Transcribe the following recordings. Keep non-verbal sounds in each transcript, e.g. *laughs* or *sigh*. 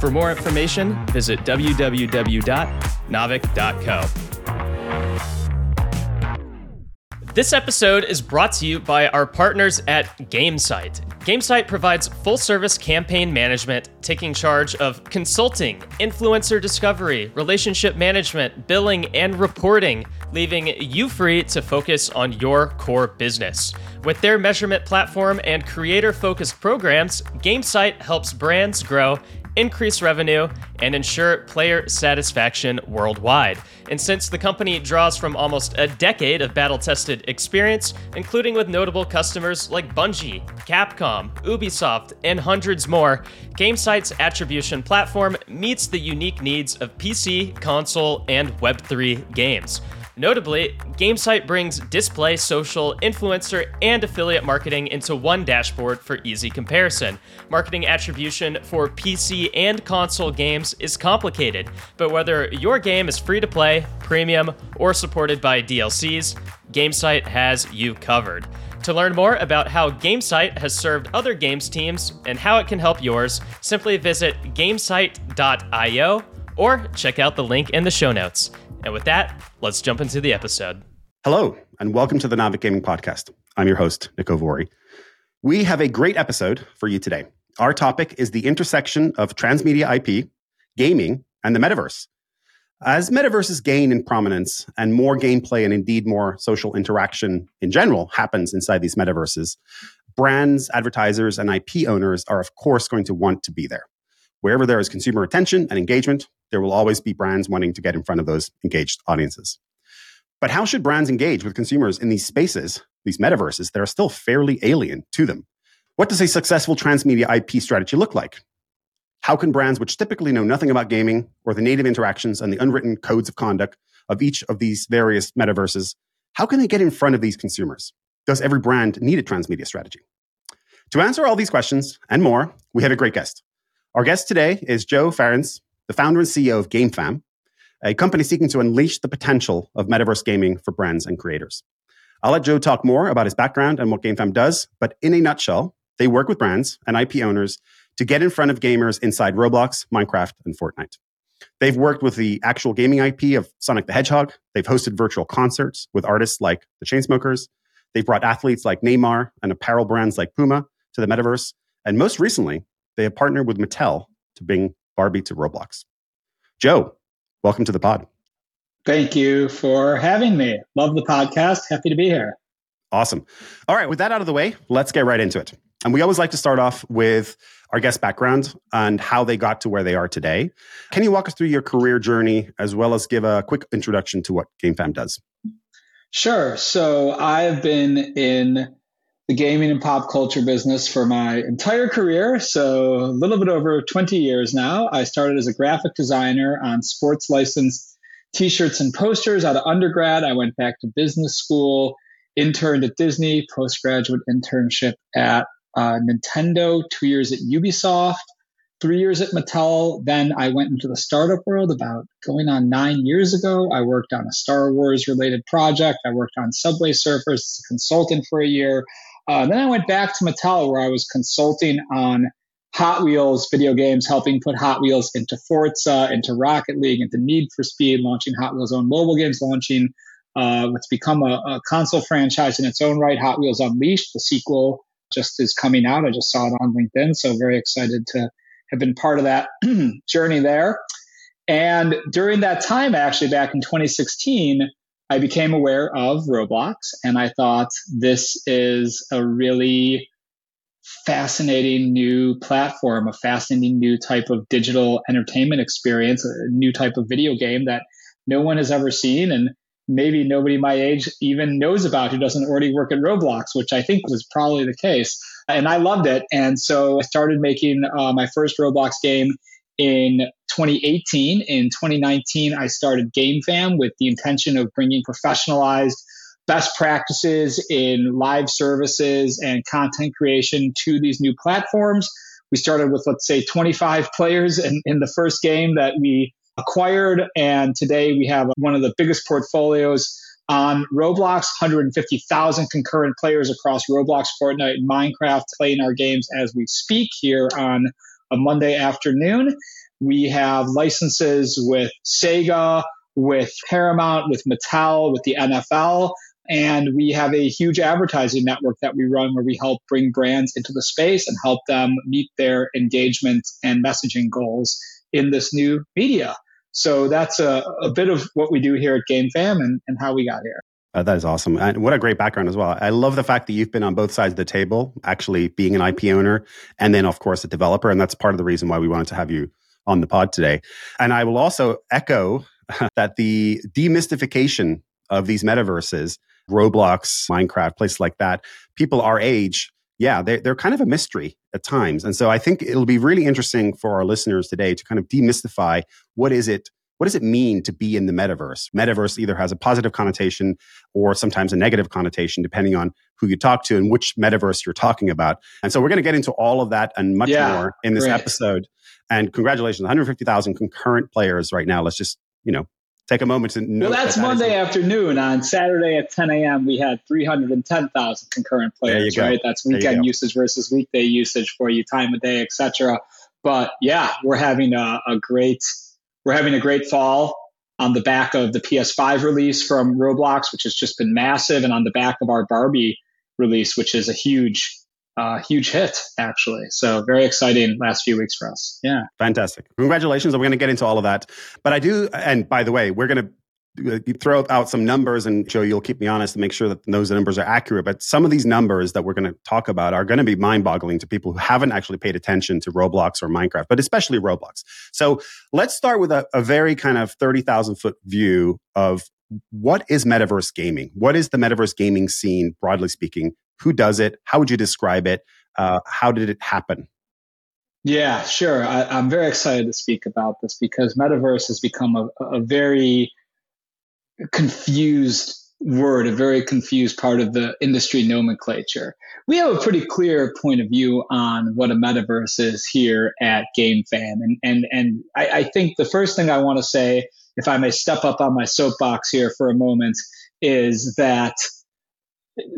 For more information, visit www.naavik.co. This episode is brought to you by our partners at Gamesight. Gamesight provides full service campaign management, taking charge of consulting, influencer discovery, relationship management, billing, and reporting, leaving you free to focus on your core business. With their measurement platform and creator focused programs, Gamesight helps brands grow increase revenue, and ensure player satisfaction worldwide. And since the company draws from almost a decade of battle tested experience, including with notable customers like Bungie, Capcom, Ubisoft, and hundreds more, Gamesight's attribution platform meets the unique needs of PC, console, and Web3 games. Notably, Gamesight brings display, social, influencer, and affiliate marketing into one dashboard for easy comparison. Marketing attribution for PC and console games is complicated, but whether your game is free to play, premium, or supported by DLCs, Gamesight has you covered. To learn more about how Gamesight has served other games teams and how it can help yours, simply visit gamesight.io or check out the link in the show notes. And with that, let's jump into the episode. Hello, and welcome to the Naavik Gaming Podcast. I'm your host, Niko Vuori. We have a great episode for you today. Our topic is the intersection of transmedia IP, gaming, and the metaverse. As metaverses gain in prominence and more gameplay and indeed more social interaction in general happens inside these metaverses, brands, advertisers, and IP owners are, of course, going to want to be there. Wherever there is consumer attention and engagement, there will always be brands wanting to get in front of those engaged audiences. But how should brands engage with consumers in these spaces, these metaverses that are still fairly alien to them? What does a successful transmedia IP strategy look like? How can brands which typically know nothing about gaming or the native interactions and the unwritten codes of conduct of each of these various metaverses, how can they get in front of these consumers? Does every brand need a transmedia strategy? To answer all these questions and more, we have a great guest. Our guest today is Joe Ferencz, the founder and CEO of GameFam, a company seeking to unleash the potential of metaverse gaming for brands and creators. I'll let Joe talk more about his background and what GameFam does, but in a nutshell, they work with brands and IP owners to get in front of gamers inside Roblox, Minecraft, and Fortnite. They've worked with the actual gaming IP of Sonic the Hedgehog. They've hosted virtual concerts with artists like the Chainsmokers. They've brought athletes like Neymar and apparel brands like Puma to the metaverse. And most recently, they have partnered with Mattel to bring Barbie to Roblox. Joe, welcome to the pod. Thank you for having me. Love the podcast. Happy to be here. Awesome. All right, with that out of the way, let's get right into it. And we always like to start off with our guest background and how they got to where they are today. Can you walk us through your career journey as well as give a quick introduction to what GameFam does? Sure. So I've been in the gaming and pop culture business for my entire career. So, a little bit over 20 years now. I started as a graphic designer on sports licensed t shirts and posters out of undergrad. I went back to business school, interned at Disney, postgraduate internship at uh, Nintendo, two years at Ubisoft, three years at Mattel. Then I went into the startup world about going on nine years ago. I worked on a Star Wars related project. I worked on Subway Surfers as a consultant for a year. Uh, then I went back to Mattel where I was consulting on Hot Wheels video games, helping put Hot Wheels into Forza, into Rocket League, into Need for Speed, launching Hot Wheels' own mobile games, launching uh, what's become a, a, console franchise in its own right, Hot Wheels Unleashed. The sequel just is coming out. I just saw it on LinkedIn, so very excited to have been part of that *clears throat* journey there. And during that time, actually, back in 2016, I became aware of Roblox and I thought this is a really fascinating new platform, a fascinating new type of digital entertainment experience, a new type of video game that no one has ever seen and maybe nobody my age even knows about who doesn't already work at Roblox, which I think was probably the case. And I loved it. And so I started making uh, my first Roblox game in 2018. In 2019, I started GameFam with the intention of bringing professionalized best practices in live services and content creation to these new platforms. We started with, let's say, 25 players in, in the first game that we acquired. And today we have one of the biggest portfolios on Roblox, 150,000 concurrent players across Roblox, Fortnite, and Minecraft playing our games as we speak here on a Monday afternoon. We have licenses with Sega, with Paramount, with Mattel, with the NFL. And we have a huge advertising network that we run where we help bring brands into the space and help them meet their engagement and messaging goals in this new media. So that's a, a bit of what we do here at GameFam and, and how we got here. Uh, that is awesome. And what a great background as well. I love the fact that you've been on both sides of the table, actually being an IP owner and then, of course, a developer. And that's part of the reason why we wanted to have you on the pod today. And I will also echo *laughs* that the demystification of these metaverses, Roblox, Minecraft, places like that, people our age, yeah, they're, they're kind of a mystery at times. And so I think it'll be really interesting for our listeners today to kind of demystify what is it what does it mean to be in the metaverse? Metaverse either has a positive connotation or sometimes a negative connotation, depending on who you talk to and which metaverse you're talking about. And so we're going to get into all of that and much yeah, more in this episode. And congratulations, 150,000 concurrent players right now. Let's just, you know, take a moment to Well, that's that Monday afternoon. On Saturday at 10 a.m., we had 310,000 concurrent players, right? That's weekend usage versus weekday usage for you, time of day, etc. But yeah, we're having a, a great – we're having a great fall on the back of the PS5 release from Roblox, which has just been massive, and on the back of our Barbie release, which is a huge, uh, huge hit actually. So very exciting last few weeks for us. Yeah, fantastic. Congratulations. We're going to get into all of that, but I do. And by the way, we're going to throw out some numbers and Joe, you'll keep me honest to make sure that those numbers are accurate. But some of these numbers that we're going to talk about are going to be mind boggling to people who haven't actually paid attention to Roblox or Minecraft, but especially Roblox. So let's start with a, a very kind of 30,000 foot view of what is metaverse gaming? What is the metaverse gaming scene, broadly speaking? Who does it? How would you describe it? Uh, how did it happen? Yeah, sure. I, am very excited to speak about this because metaverse has become a, a very confused word, a very confused part of the industry nomenclature. We have a pretty clear point of view on what a metaverse is here at GameFam. And, and, and I, I think the first thing I want to say, if I may step up on my soapbox here for a moment, is that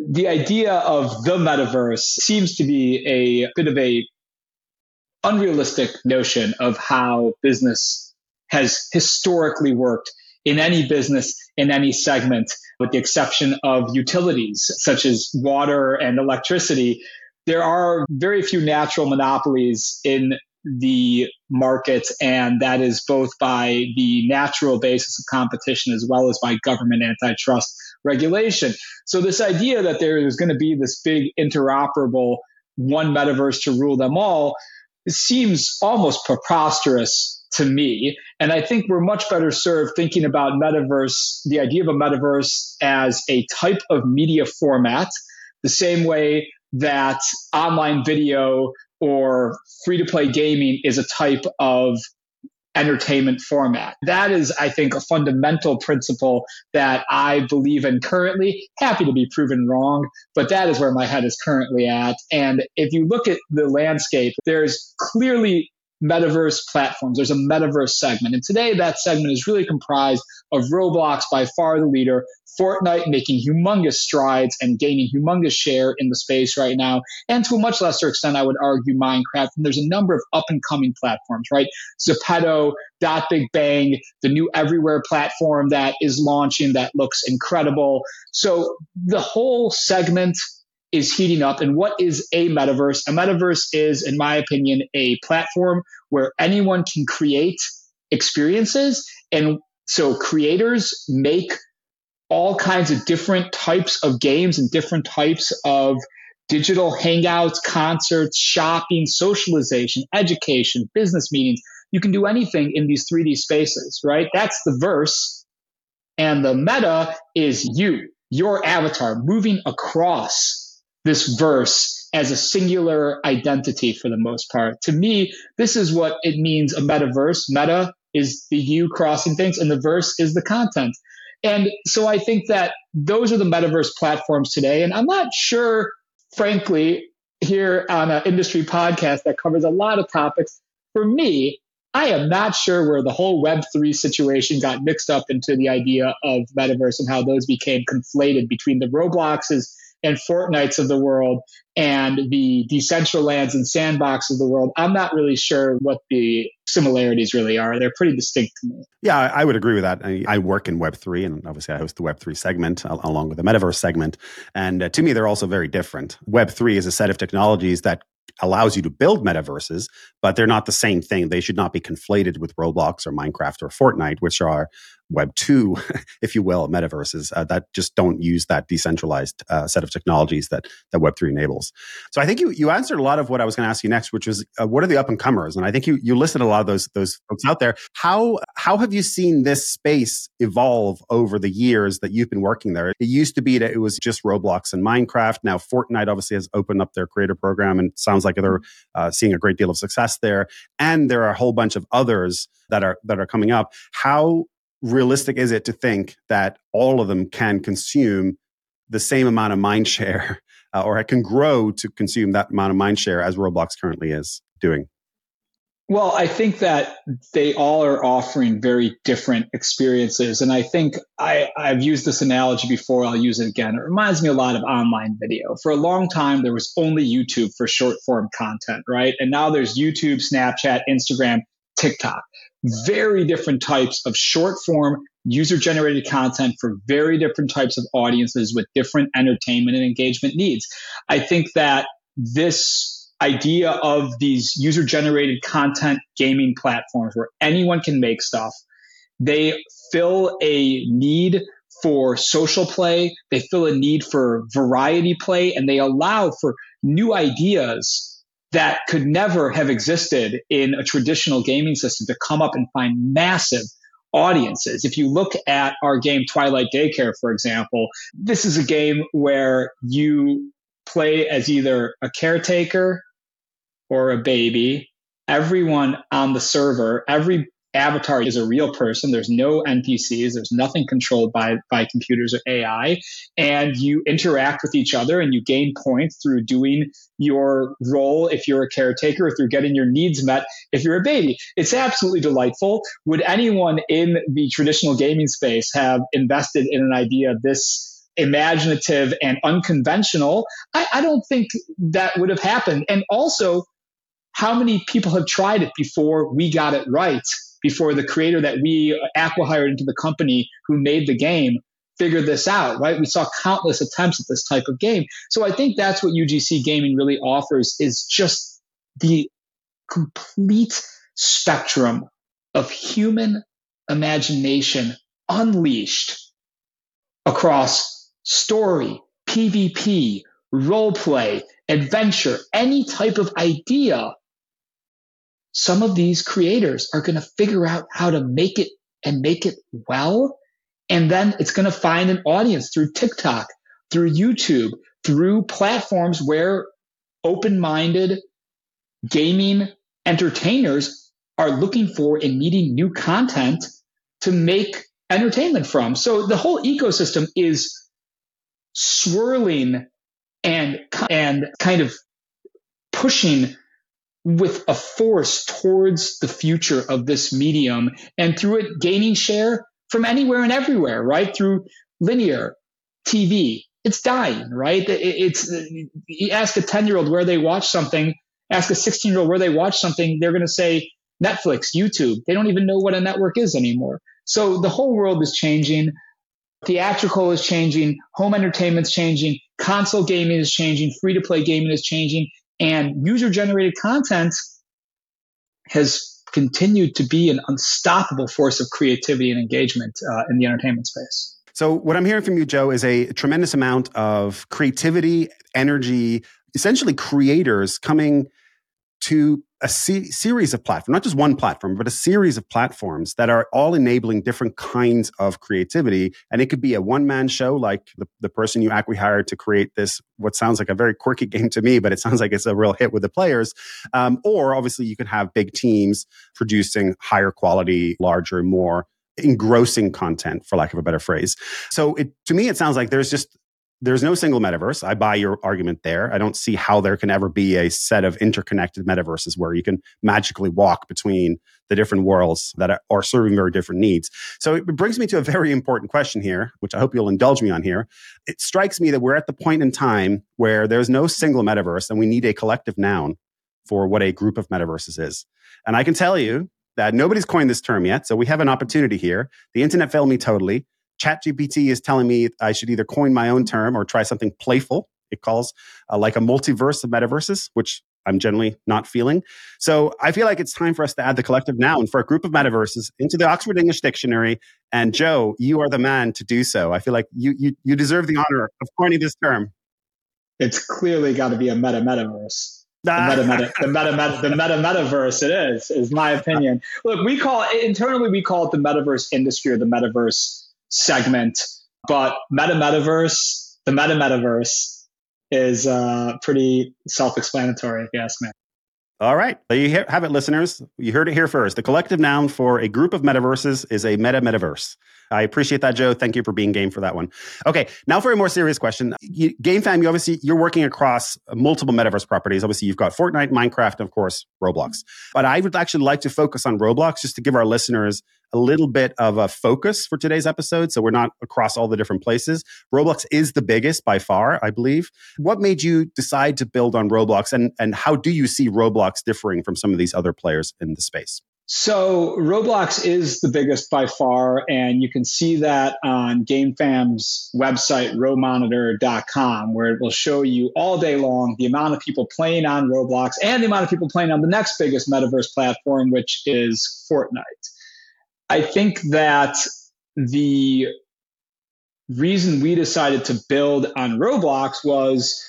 the idea of the metaverse seems to be a bit of a unrealistic notion of how business has historically worked in any business, in any segment, with the exception of utilities such as water and electricity. There are very few natural monopolies in the market, and that is both by the natural basis of competition as well as by government antitrust regulation. So, this idea that there is going to be this big interoperable one metaverse to rule them all seems almost preposterous to me. And I think we're much better served thinking about metaverse, the idea of a metaverse as a type of media format, the same way that online video or free to play gaming is a type of entertainment format. That is, I think, a fundamental principle that I believe in currently. Happy to be proven wrong, but that is where my head is currently at. And if you look at the landscape, there's clearly metaverse platforms. There's a metaverse segment. And today that segment is really comprised of Roblox by far the leader, Fortnite making humongous strides and gaining humongous share in the space right now. And to a much lesser extent, I would argue Minecraft. And there's a number of up and coming platforms, right? Zepeto, Dot Big Bang, the new Everywhere platform that is launching that looks incredible. So the whole segment is heating up. And what is a metaverse? A metaverse is, in my opinion, a platform where anyone can create experiences. And so creators make all kinds of different types of games and different types of digital hangouts, concerts, shopping, socialization, education, business meetings. You can do anything in these 3D spaces, right? That's the verse. And the meta is you, your avatar moving across this verse as a singular identity for the most part. To me, this is what it means a metaverse. Meta is the you crossing things, and the verse is the content. And so I think that those are the metaverse platforms today. And I'm not sure, frankly, here on an industry podcast that covers a lot of topics. For me, I am not sure where the whole Web3 situation got mixed up into the idea of metaverse and how those became conflated between the Robloxes and Fortnites of the world and the Decentralands and Sandbox of the world. I'm not really sure what the similarities really are. They're pretty distinct to me. Yeah, I would agree with that. I, I work in Web3, and obviously I host the Web3 segment along with the Metaverse segment. And uh, to me, they're also very different. Web3 is a set of technologies that allows you to build metaverses, but they're not the same thing. They should not be conflated with Roblox or Minecraft or Fortnite, which are Web 2, *laughs* if you will, metaverses uh, that just don't use that decentralized uh, set of technologies that, that Web 3 enables. So I think you, you answered a lot of what I was going to ask you next, which was uh, what are the up and comers? And I think you, you listed a lot of those, those folks out there. How, how have you seen this space evolve over the years that you've been working there? It used to be that it was just Roblox and Minecraft. Now Fortnite obviously has opened up their creator program and sounds like they're uh, seeing a great deal of success there. And there are a whole bunch of others that are, that are coming up. How realistic is it to think that all of them can consume the same amount of mind share *laughs* uh, or can grow to consume that amount of mind share as Roblox currently is doing? Well, I think that they all are offering very different experiences. And I think I, have used this analogy before. I'll use it again. It reminds me a lot of online video. For a long time, there was only YouTube for short form content, right? And now there's YouTube, Snapchat, Instagram, TikTok very different types of short form user generated content for very different types of audiences with different entertainment and engagement needs. I think that this idea of these user generated content gaming platforms where anyone can make stuff, they fill a need for social play, they fill a need for variety play, and they allow for new ideas that could never have existed in a traditional gaming system to come up and find massive audiences. If you look at our game Twilight Daycare, for example, this is a game where you play as either a caretaker or a baby. Everyone on the server, every avatar is a real person. There's no NPCs. There's nothing controlled by, by computers or AI. And you interact with each other and you gain points through doing your role if you're a caretaker, or through getting your needs met if you're a baby. It's absolutely delightful. Would anyone in the traditional gaming space have invested in an idea this imaginative and unconventional? I, I don't think that would have happened. And also, how many people have tried it before we got it right? Before the creator that we acquired into the company who made the game figured this out, right? We saw countless attempts at this type of game. So I think that's what UGC gaming really offers is just the complete spectrum of human imagination unleashed across story, PvP, role play, adventure, any type of idea some of these creators are going to figure out how to make it and make it well. And then it's going to find an audience through TikTok, through YouTube, through platforms where open minded gaming entertainers are looking for and needing new content to make entertainment from. So the whole ecosystem is swirling and, and kind of pushing with a force towards the future of this medium and through it gaining share from anywhere and everywhere, right? Through linear TV. It's dying, right? It's, you ask a 10 year old where they watch something, ask a 16 year old where they watch something, they're going to say Netflix, YouTube. They don't even know what a network is anymore. So the whole world is changing. Theatrical is changing. Home entertainment's changing. Console gaming is changing. Free to play gaming is changing. And user generated content has continued to be an unstoppable force of creativity and engagement uh, in the entertainment space. So, what I'm hearing from you, Joe, is a tremendous amount of creativity, energy, essentially creators coming to a se- series of platforms, not just one platform, but a series of platforms that are all enabling different kinds of creativity. And it could be a one man show, like the, the person you actually hired to create this, what sounds like a very quirky game to me, but it sounds like it's a real hit with the players. Um, or obviously, you could have big teams producing higher quality, larger, more engrossing content for lack of a better phrase so it to me it sounds like there's just there's no single metaverse. I buy your argument there. I don't see how there can ever be a set of interconnected metaverses where you can magically walk between the different worlds that are serving very different needs. So it brings me to a very important question here, which I hope you'll indulge me on here. It strikes me that we're at the point in time where there's no single metaverse and we need a collective noun for what a group of metaverses is. And I can tell you that nobody's coined this term yet. So we have an opportunity here. The internet failed me totally. ChatGPT is telling me I should either coin my own term or try something playful. It calls uh, like a multiverse of metaverses, which I'm generally not feeling. So I feel like it's time for us to add the collective noun for a group of metaverses into the Oxford English Dictionary. And Joe, you are the man to do so. I feel like you you, you deserve the honor of coining this term. It's clearly got to be a meta metaverse. The meta, meta, the meta, meta, the meta metaverse. It is, is my opinion. Look, we call it internally we call it the metaverse industry or the metaverse segment. But meta metaverse, the meta metaverse is uh, pretty self explanatory, if you ask me. All right. There you have it, listeners. You heard it here first. The collective noun for a group of metaverses is a meta metaverse. I appreciate that, Joe. Thank you for being game for that one. Okay, now for a more serious question. You, GameFam, you obviously you're working across multiple metaverse properties. Obviously, you've got Fortnite, Minecraft, and of course Roblox. But I would actually like to focus on Roblox just to give our listeners a little bit of a focus for today's episode. So we're not across all the different places. Roblox is the biggest by far, I believe. What made you decide to build on Roblox and, and how do you see Roblox differing from some of these other players in the space? So Roblox is the biggest by far, and you can see that on GameFam's website, RoMonitor.com, where it will show you all day long the amount of people playing on Roblox and the amount of people playing on the next biggest metaverse platform, which is Fortnite. I think that the reason we decided to build on Roblox was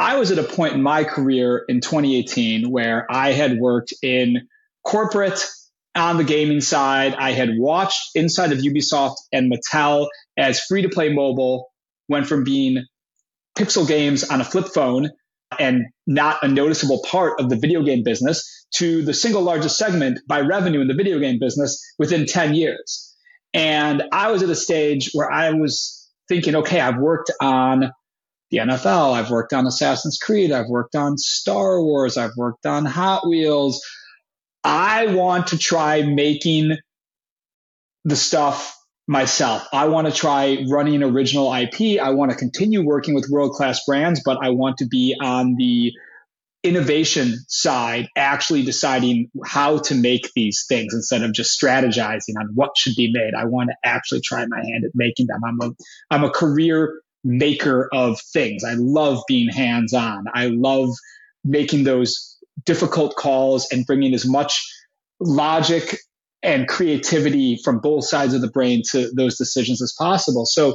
I was at a point in my career in 2018 where I had worked in corporate on the gaming side. I had watched inside of Ubisoft and Mattel as free to play mobile went from being pixel games on a flip phone and not a noticeable part of the video game business to the single largest segment by revenue in the video game business within 10 years. And I was at a stage where I was thinking, okay, I've worked on the NFL, I've worked on Assassin's Creed, I've worked on Star Wars, I've worked on Hot Wheels. I want to try making the stuff myself. I want to try running original IP. I want to continue working with world class brands, but I want to be on the innovation side, actually deciding how to make these things instead of just strategizing on what should be made. I want to actually try my hand at making them. I'm a, I'm a career maker of things. I love being hands on. I love making those difficult calls and bringing as much logic and creativity from both sides of the brain to those decisions as possible. So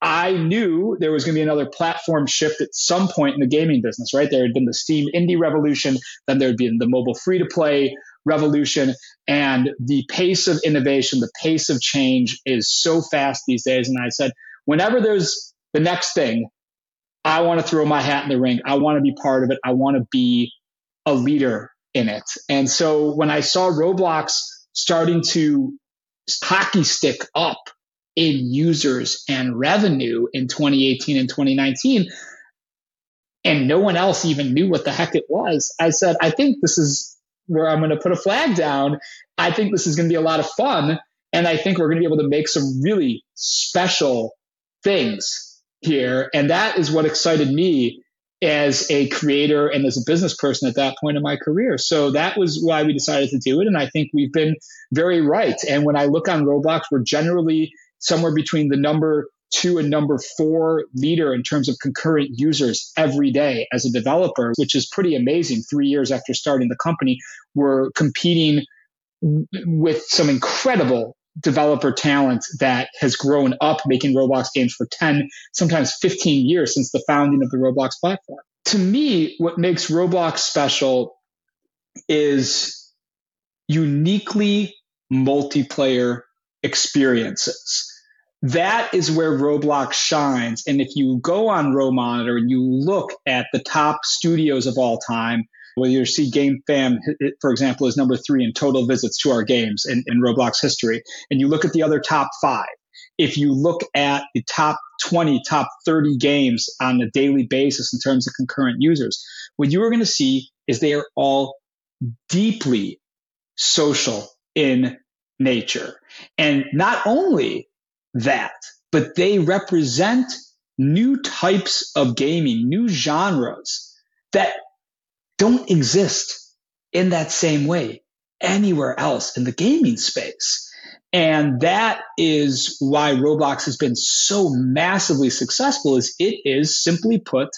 I knew there was going to be another platform shift at some point in the gaming business, right? There had been the Steam indie revolution, then there had been the mobile free to play revolution, and the pace of innovation, the pace of change is so fast these days. And I said, whenever there's the next thing, I want to throw my hat in the ring. I want to be part of it. I want to be a leader in it. And so when I saw Roblox starting to hockey stick up in users and revenue in 2018 and 2019, and no one else even knew what the heck it was, I said, I think this is where I'm going to put a flag down. I think this is going to be a lot of fun. And I think we're going to be able to make some really special things here. And that is what excited me as a creator and as a business person at that point in my career. So that was why we decided to do it. And I think we've been very right. And when I look on Roblox, we're generally somewhere between the number two and number four leader in terms of concurrent users every day as a developer, which is pretty amazing. Three years after starting the company, we're competing with some incredible developer talent that has grown up making Roblox games for 10, sometimes 15 years since the founding of the Roblox platform. To me, what makes Roblox special is uniquely multiplayer experiences. That is where Roblox shines. And if you go on Monitor and you look at the top studios of all time, whether you see GameFam, for example, is number three in total visits to our games in, in Roblox history, and you look at the other top five, if you look at the top 20, top 30 games on a daily basis in terms of concurrent users, what you are going to see is they are all deeply social in nature. And not only that, but they represent new types of gaming, new genres that don't exist in that same way anywhere else in the gaming space. And that is why Roblox has been so massively successful is it is simply put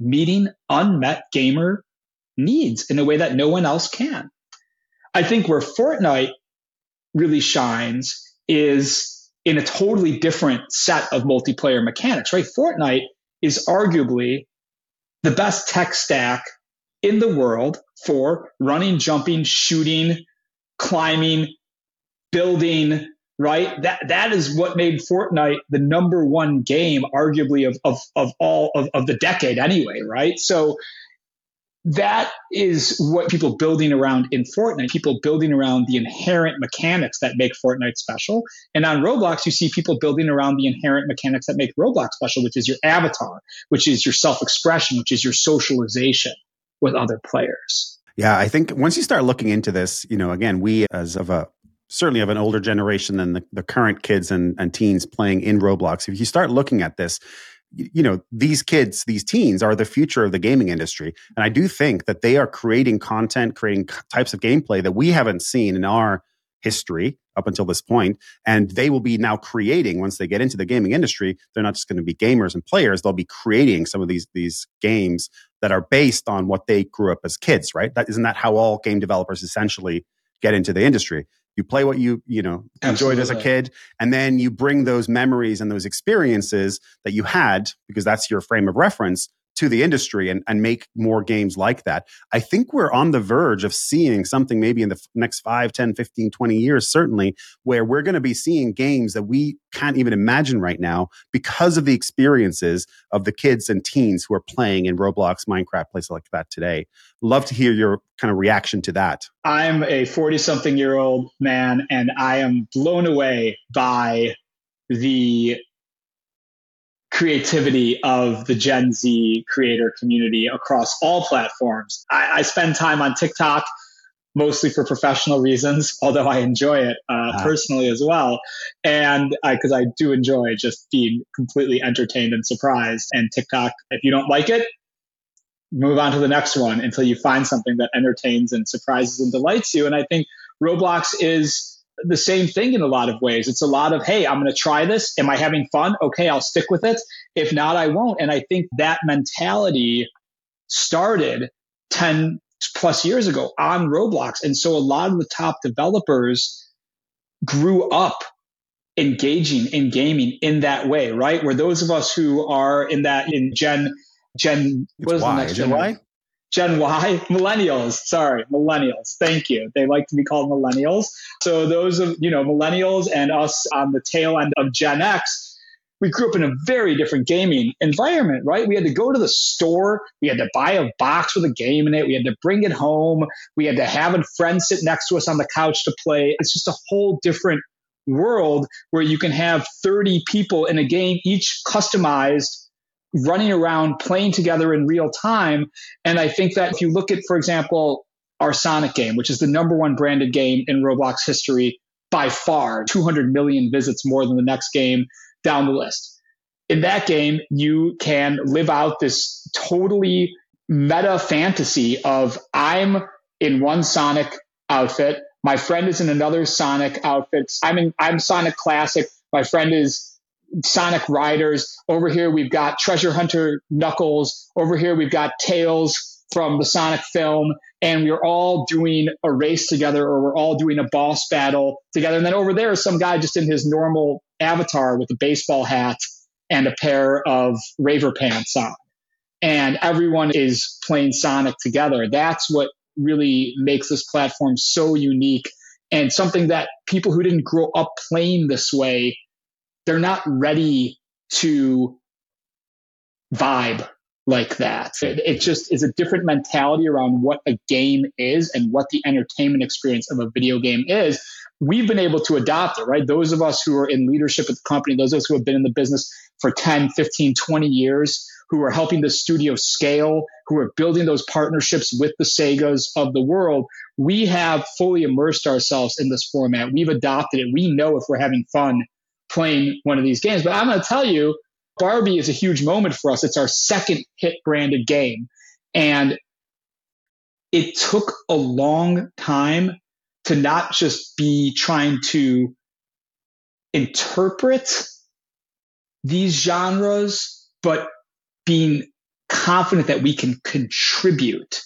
meeting unmet gamer needs in a way that no one else can. I think where Fortnite really shines is in a totally different set of multiplayer mechanics, right? Fortnite is arguably the best tech stack in the world for running, jumping, shooting, climbing, building, right? That that is what made Fortnite the number one game, arguably of of, of all of, of the decade anyway, right? So that is what people building around in Fortnite, people building around the inherent mechanics that make Fortnite special. And on Roblox, you see people building around the inherent mechanics that make Roblox special, which is your avatar, which is your self expression, which is your socialization with other players. Yeah, I think once you start looking into this, you know, again, we as of a certainly of an older generation than the, the current kids and, and teens playing in Roblox, if you start looking at this, you know these kids these teens are the future of the gaming industry and i do think that they are creating content creating types of gameplay that we haven't seen in our history up until this point and they will be now creating once they get into the gaming industry they're not just going to be gamers and players they'll be creating some of these these games that are based on what they grew up as kids right? That isn't that how all game developers essentially get into the industry? You play what you you know enjoyed as a kid and then you bring those memories and those experiences that you had because that's your frame of reference to the industry and, and make more games like that. I think we're on the verge of seeing something maybe in the next 5, 10, 15, 20 years, certainly, where we're going to be seeing games that we can't even imagine right now because of the experiences of the kids and teens who are playing in Roblox, Minecraft, places like that today. Love to hear your kind of reaction to that. I'm a 40 something year old man and I am blown away by the creativity of the Gen Z creator community across all platforms. I, I spend time on TikTok mostly for professional reasons, *laughs* although I enjoy it uh, ah. personally as well. And because I, I do enjoy just being completely entertained and surprised. And TikTok, if you don't like it, move on to the next one until you find something that entertains and surprises and delights you. And I think Roblox is the same thing in a lot of ways. It's a lot of, hey, I'm going to try this. Am I having fun? Okay, I'll stick with it. If not, I won't. And I think that mentality started 10 plus years ago on Roblox. And so a lot of the top developers grew up engaging in gaming in that way, right? Where those of us who are in that in Gen Gen what is the next Gen? Gen Y, *laughs* millennials. Sorry, millennials. Thank you. They like to be called millennials. So those of you know millennials and us on the tail end of Gen X, we grew up in a very different gaming environment, right? We had to go to the store, we had to buy a box with a game in it, we had to bring it home, we had to have a friend sit next to us on the couch to play. It's just a whole different world where you can have 30 people in a game, each customized running around playing together in real time. And I think that if you look at, for example, our Sonic game, which is the number one branded game in Roblox history by far, 200 million visits more than the next game down the list. In that game, you can live out this totally meta fantasy of I'm in one Sonic outfit, my friend is in another Sonic outfit. I'm in I'm Sonic Classic, my friend is Sonic Riders. Over here, we've got Treasure Hunter Knuckles. Over here, we've got Tails from the Sonic film. And we're all doing a race together or we're all doing a boss battle together. And then over there is some guy just in his normal avatar with a baseball hat and a pair of raver pants on. And everyone is playing Sonic together. That's what really makes this platform so unique and something that people who didn't grow up playing this way, they're not ready to vibe like that. It, it, just is a different mentality around what a game is and what the entertainment experience of a video game is. We've been able to adopt it, right? Those of us who are in leadership at the company, those of us who have been in the business for 10, 15, 20 years, who are helping the studio scale, who are building those partnerships with the Segas of the world, we have fully immersed ourselves in this format. We've adopted it. We know if we're having fun playing one of these games. But I'm going to tell you, Barbie is a huge moment for us. It's our second hit branded game. And it took a long time to not just be trying to interpret these genres, but being confident that we can contribute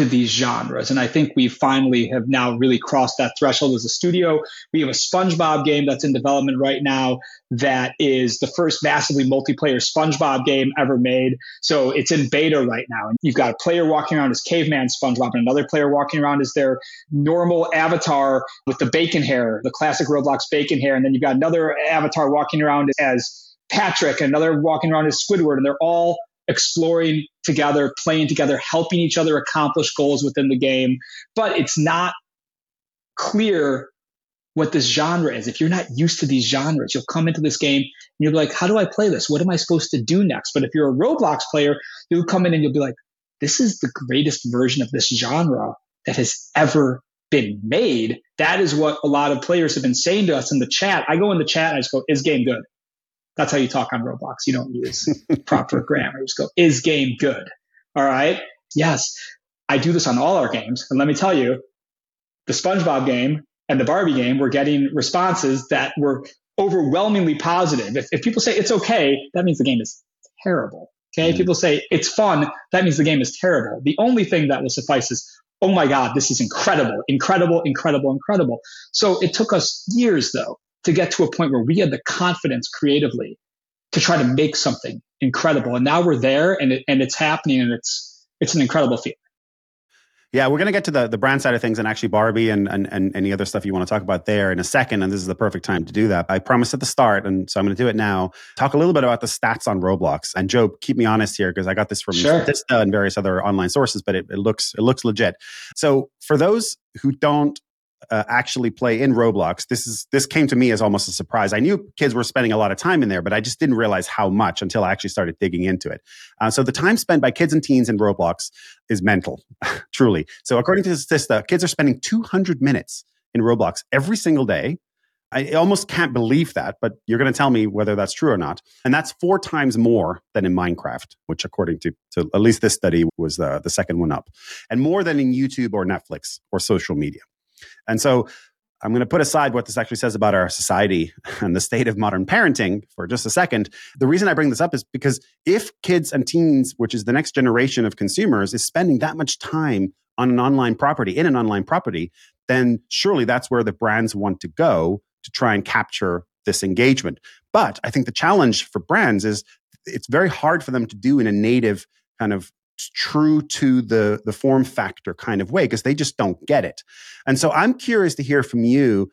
to these genres. And I think we finally have now really crossed that threshold as a studio. We have a SpongeBob game that's in development right now that is the first massively multiplayer SpongeBob game ever made. So it's in beta right now. And you've got a player walking around as caveman SpongeBob and another player walking around as their normal avatar with the bacon hair, the classic Roblox bacon hair. And then you've got another avatar walking around as Patrick, another walking around as Squidward, and they're all exploring together, playing together, helping each other accomplish goals within the game. But it's not clear what this genre is. If you're not used to these genres, you'll come into this game and you'll be like, how do I play this? What am I supposed to do next? But if you're a Roblox player, you'll come in and you'll be like, this is the greatest version of this genre that has ever been made. That is what a lot of players have been saying to us in the chat. I go in the chat and I just go, is game good? That's how you talk on Roblox. You don't use *laughs* proper grammar. You just go, is game good? All right. Yes. I do this on all our games. And let me tell you, the SpongeBob game and the Barbie game were getting responses that were overwhelmingly positive. If, if people say it's okay, that means the game is terrible. Okay. Mm. People say it's fun, that means the game is terrible. The only thing that will suffice is, oh my God, this is incredible, incredible, incredible, incredible. So it took us years though to get to a point where we had the confidence creatively to try to make something incredible. And now we're there and it, and it's happening and it's, it's an incredible feeling. Yeah, we're going to get to the, the brand side of things and actually Barbie and, and, and any other stuff you want to talk about there in a second. And this is the perfect time to do that. I promised at the start, and so I'm going to do it now. Talk a little bit about the stats on Roblox. And Joe, keep me honest here because I got this from sure. Statista and various other online sources, but it, it looks it looks legit. So for those who don't uh, actually play in Roblox. This is this came to me as almost a surprise. I knew kids were spending a lot of time in there, but I just didn't realize how much until I actually started digging into it. Uh, so the time spent by kids and teens in Roblox is mental, *laughs* truly. So according to Statista, kids are spending 200 minutes in Roblox every single day. I almost can't believe that, but you're going to tell me whether that's true or not. And that's four times more than in Minecraft, which according to, to at least this study was the, the second one up, and more than in YouTube or Netflix or social media. And so I'm going to put aside what this actually says about our society *laughs* and the state of modern parenting for just a second. The reason I bring this up is because if kids and teens, which is the next generation of consumers, is spending that much time on an online property, in an online property, then surely that's where the brands want to go to try and capture this engagement. But I think the challenge for brands is it's very hard for them to do in a native kind of true to the the form factor kind of way because they just don't get it. And so I'm curious to hear from you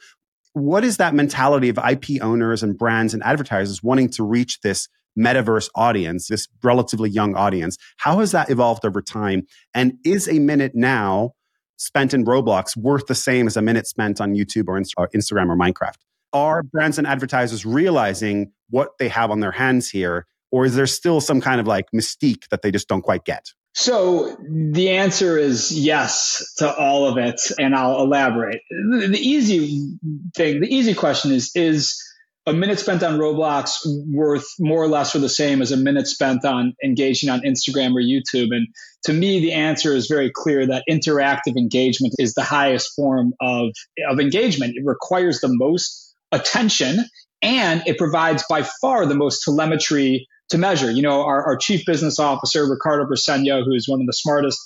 what is that mentality of IP owners and brands and advertisers wanting to reach this metaverse audience, this relatively young audience? How has that evolved over time? And is a minute now spent in Roblox worth the same as a minute spent on YouTube or, or Instagram or Minecraft? Are brands and advertisers realizing what they have on their hands here or is there still some kind of like mystique that they just don't quite get? So the answer is yes to all of it, and I'll elaborate. The, easy thing, the easy question is: Is a minute spent on Roblox worth more or less or the same as a minute spent on engaging on Instagram or YouTube? And to me, the answer is very clear that interactive engagement is the highest form of, of engagement. It requires the most attention and it provides by far the most telemetry to measure. You know, our, our chief business officer, Ricardo Briseno, who is one of the smartest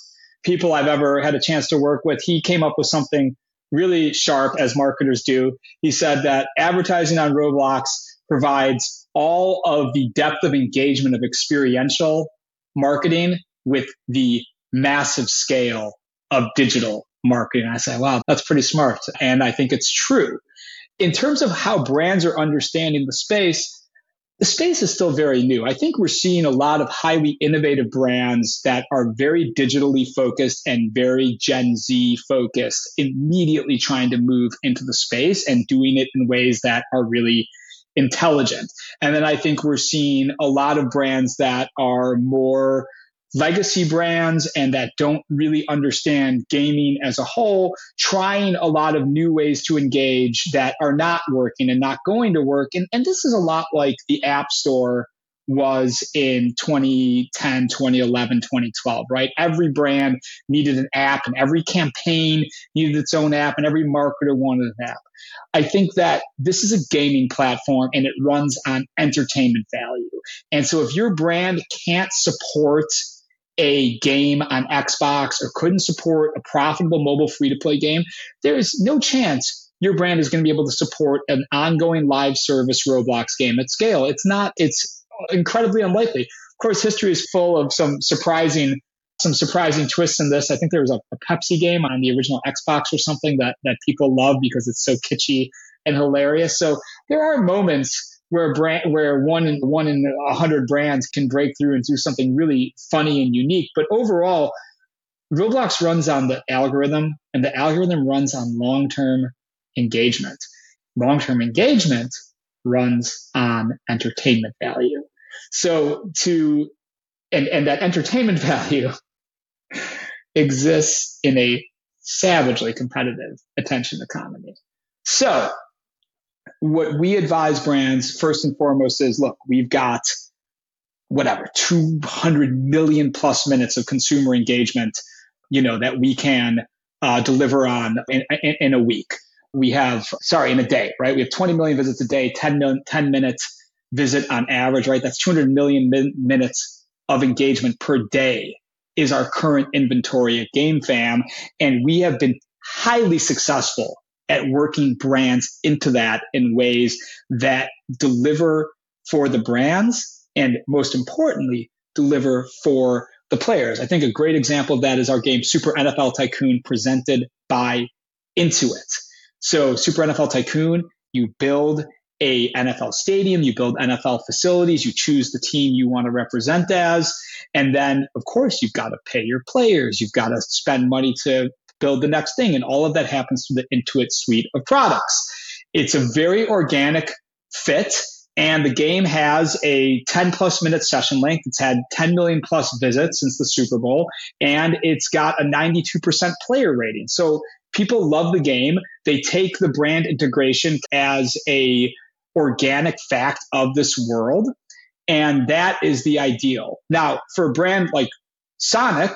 people I've ever had a chance to work with, he came up with something really sharp as marketers do. He said that advertising on Roblox provides all of the depth of engagement of experiential marketing with the massive scale of digital marketing. I say, wow, that's pretty smart. And I think it's true. In terms of how brands are understanding the space, the space is still very new. I think we're seeing a lot of highly innovative brands that are very digitally focused and very Gen Z focused, immediately trying to move into the space and doing it in ways that are really intelligent. And then I think we're seeing a lot of brands that are more legacy brands and that don't really understand gaming as a whole, trying a lot of new ways to engage that are not working and not going to work. And, and this is a lot like the App Store was in 2010, 2011, 2012, right? Every brand needed an app and every campaign needed its own app and every marketer wanted an app. I think that this is a gaming platform and it runs on entertainment value. And so if your brand can't support a game on Xbox or couldn't support a profitable mobile free to play game, there is no chance your brand is going to be able to support an ongoing live service Roblox game at scale. It's not, it's incredibly unlikely. Of course, history is full of some surprising some surprising twists in this. I think there was a, a, Pepsi game on the original Xbox or something that that people love because it's so kitschy and hilarious. So there are moments where brand where one in one in a hundred brands can break through and do something really funny and unique. But overall, Roblox runs on the algorithm, and the algorithm runs on long term engagement. Long term engagement runs on entertainment value. So to and, and that entertainment *laughs* value exists in a savagely competitive attention economy. So what we advise brands first and foremost is look, we've got whatever 200 million plus minutes of consumer engagement, you know, that we can uh, deliver on in, in, in, a week. We have, sorry, in a day, right? We have 20 million visits a day, 10, million, 10 minutes visit on average, right? That's 200 million min- minutes of engagement per day is our current inventory at GameFam. And we have been highly successful at working brands into that in ways that deliver for the brands and most importantly, deliver for the players. I think a great example of that is our game Super NFL Tycoon presented by Intuit. So Super NFL Tycoon, you build a NFL stadium, you build NFL facilities, you choose the team you want to represent as, and then of course you've got to pay your players, you've got to spend money to build the next thing. And all of that happens through the Intuit suite of products. It's a very organic fit. And the game has a 10 plus minute session length. It's had 10 million plus visits since the Super Bowl, and it's got a 92% player rating. So people love the game. They take the brand integration as a organic fact of this world. And that is the ideal. Now, for a brand like Sonic,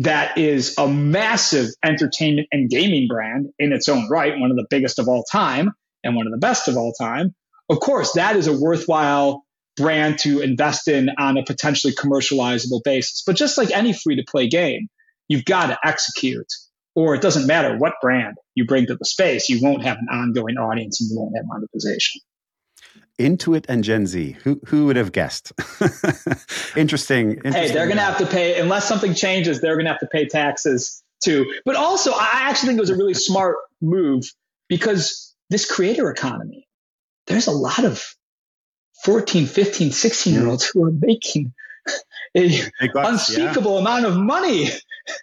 that is a massive entertainment and gaming brand in its own right, one of the biggest of all time and one of the best of all time. Of course, that is a worthwhile brand to invest in on a potentially commercializable basis. But just like any free to play game, you've got to execute, or it doesn't matter what brand you bring to the space, you won't have an ongoing audience and you won't have monetization. Intuit and Gen Z. Who who would have guessed? interesting, *laughs* interesting, Hey, they're going to have to pay unless something changes. They're going to have to pay taxes too. But also, I actually think it was a really smart move because this creator economy. There's a lot of 14, 15, 16 year olds who are making a unspeakable yeah. amount of money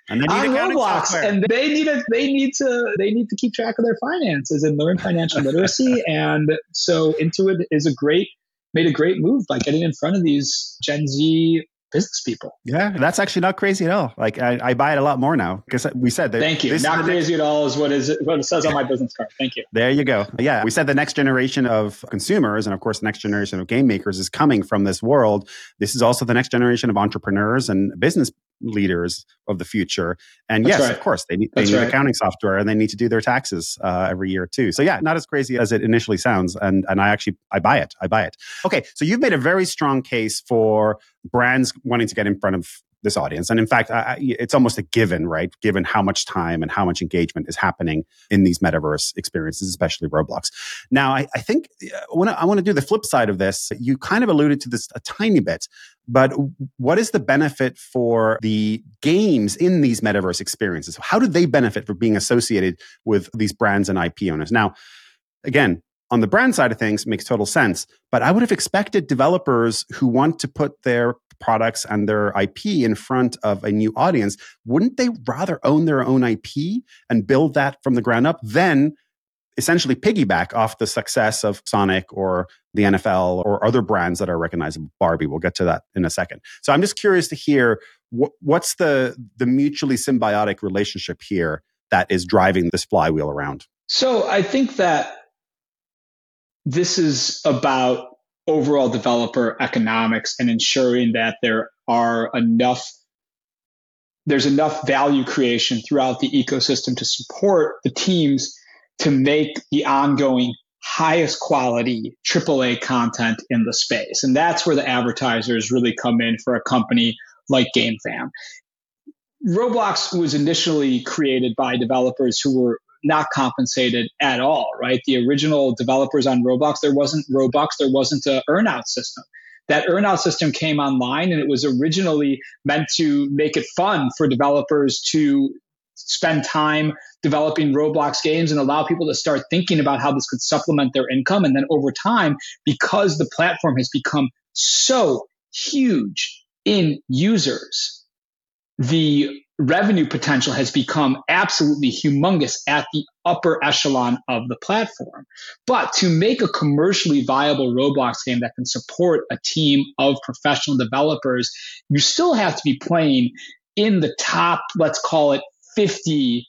and on Roblox, software. and they need a, they need to they need to keep track of their finances and learn financial literacy. *laughs* And so Intuit is a great made a great move by getting in front of these Gen Z business people. Yeah, that's actually not crazy at all. Like I, I buy it a lot more now because we said that. Thank you. Not crazy next, at all is what is what it says on my business card. Thank you. There you go. Yeah, we said the next generation of consumers and of course the next generation of game makers is coming from this world. This is also the next generation of entrepreneurs and business leaders of the future. And That's yes, right. of course, they need, they need right. accounting software and they need to do their taxes uh, every year too. So yeah, not as crazy as it initially sounds. And and I actually I buy it. I buy it. Okay, so you've made a very strong case for brands wanting to get in front of this audience. And in fact, I, it's almost a given, right? Given how much time and how much engagement is happening in these metaverse experiences, especially Roblox. Now, I, I think uh, I want to do the flip side of this. You kind of alluded to this a tiny bit, but what is the benefit for the games in these metaverse experiences? How do they benefit from being associated with these brands and IP owners? Now, again, on the brand side of things makes total sense. But I would have expected developers who want to put their products and their IP in front of a new audience, wouldn't they rather own their own IP and build that from the ground up than essentially piggyback off the success of Sonic or the NFL or other brands that are recognizable? Barbie, we'll get to that in a second. So I'm just curious to hear wh- what's the the mutually symbiotic relationship here that is driving this flywheel around. So I think that this is about overall developer economics and ensuring that there are enough there's enough value creation throughout the ecosystem to support the teams to make the ongoing highest quality AAA content in the space. And that's where the advertisers really come in for a company like GameFam. Roblox was initially created by developers who were not compensated at all, right? The original developers on Roblox, there wasn't Robux, there wasn't a earnout system. That earnout system came online and it was originally meant to make it fun for developers to spend time developing Roblox games and allow people to start thinking about how this could supplement their income. And then over time, because the platform has become so huge in users, the revenue potential has become absolutely humongous at the upper echelon of the platform. But to make a commercially viable Roblox game that can support a team of professional developers, you still have to be playing in the top, let's call it 50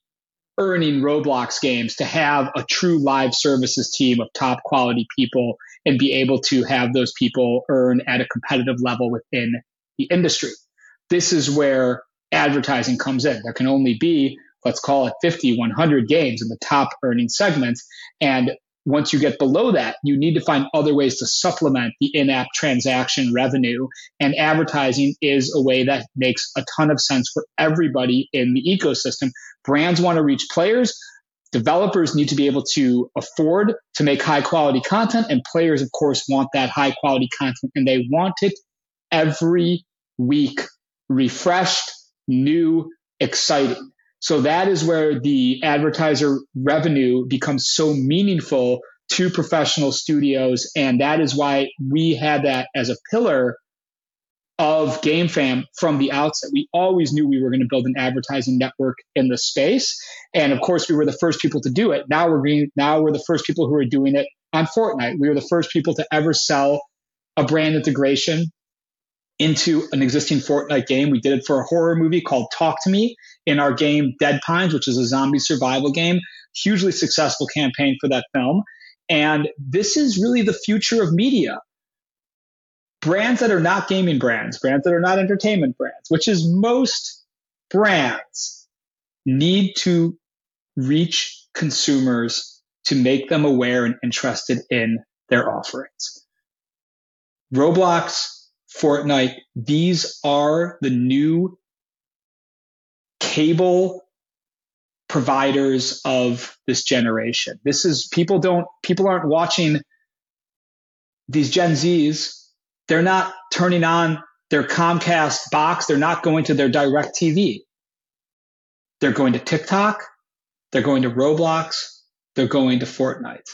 earning Roblox games to have a true live services team of top quality people and be able to have those people earn at a competitive level within the industry. This is where advertising comes in. There can only be, let's call it 50, 100 games in the top earning segments. And once you get below that, you need to find other ways to supplement the in app transaction revenue. And advertising is a way that makes a ton of sense for everybody in the ecosystem. Brands want to reach players. Developers need to be able to afford to make high quality content. And players, of course, want that high quality content and they want it every week refreshed new, exciting. So that is where the advertiser revenue becomes so meaningful to professional studios. And that is why we had that as a pillar of GameFam from the outset. We always knew we were going to build an advertising network in the space. And of course, we were the first people to do it. Now we're being, now we're the first people who are doing it on Fortnite. We were the first people to ever sell a brand integration into an existing Fortnite game. We did it for a horror movie called Talk to Me in our game Dead Pines, which is a zombie survival game. Hugely successful campaign for that film. And this is really the future of media. Brands that are not gaming brands, brands that are not entertainment brands, which is most brands, need to reach consumers to make them aware and interested in their offerings. Roblox Fortnite, these are the new cable providers of this generation. This is people don't people aren't watching these Gen Zs. They're not turning on their Comcast box. They're not going to their DirecTV. They're going to TikTok. They're going to Roblox. They're going to Fortnite.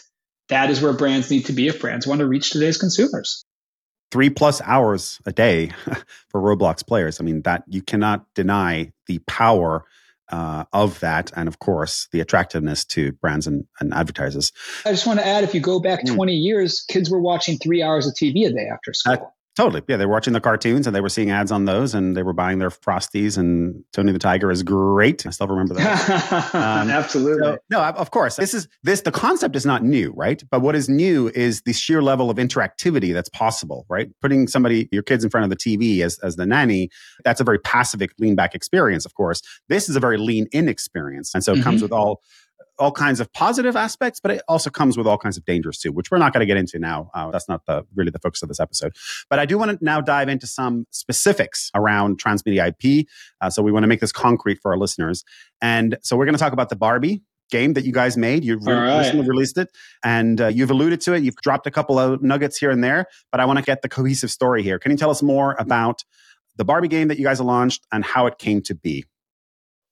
That is where brands need to be if brands want to reach today's consumers three plus hours a day *laughs* for Roblox players. I mean, that you cannot deny the power uh, of that, and of course, the attractiveness to brands and, and advertisers. I just want to add if you go back mm. 20 years, kids were watching three hours of TV a day after school. Totally. Yeah, they were watching the cartoons and they were seeing ads on those and they were buying their Frosties and Tony the Tiger is great. I still remember that. *laughs* um, Absolutely. So, no, of course. This is this the concept is not new, right? But what is new is the sheer level of interactivity that's possible, right? Putting somebody, your kids in front of the TV as, as the nanny, that's a very passive lean back experience, of course. This is a very lean in experience. And so it mm-hmm. comes with all all kinds of positive aspects, but it also comes with all kinds of dangers too, which we're not going to get into now. Uh, that's not the really the focus of this episode. But I do want to now dive into some specifics around transmedia IP. Uh, so we want to make this concrete for our listeners. And so we're going to talk about the Barbie game that you guys made. You've re- right. recently released it, and uh, you've alluded to it. You've dropped a couple of nuggets here and there, but I want to get the cohesive story here. Can you tell us more about the Barbie game that you guys launched and how it came to be?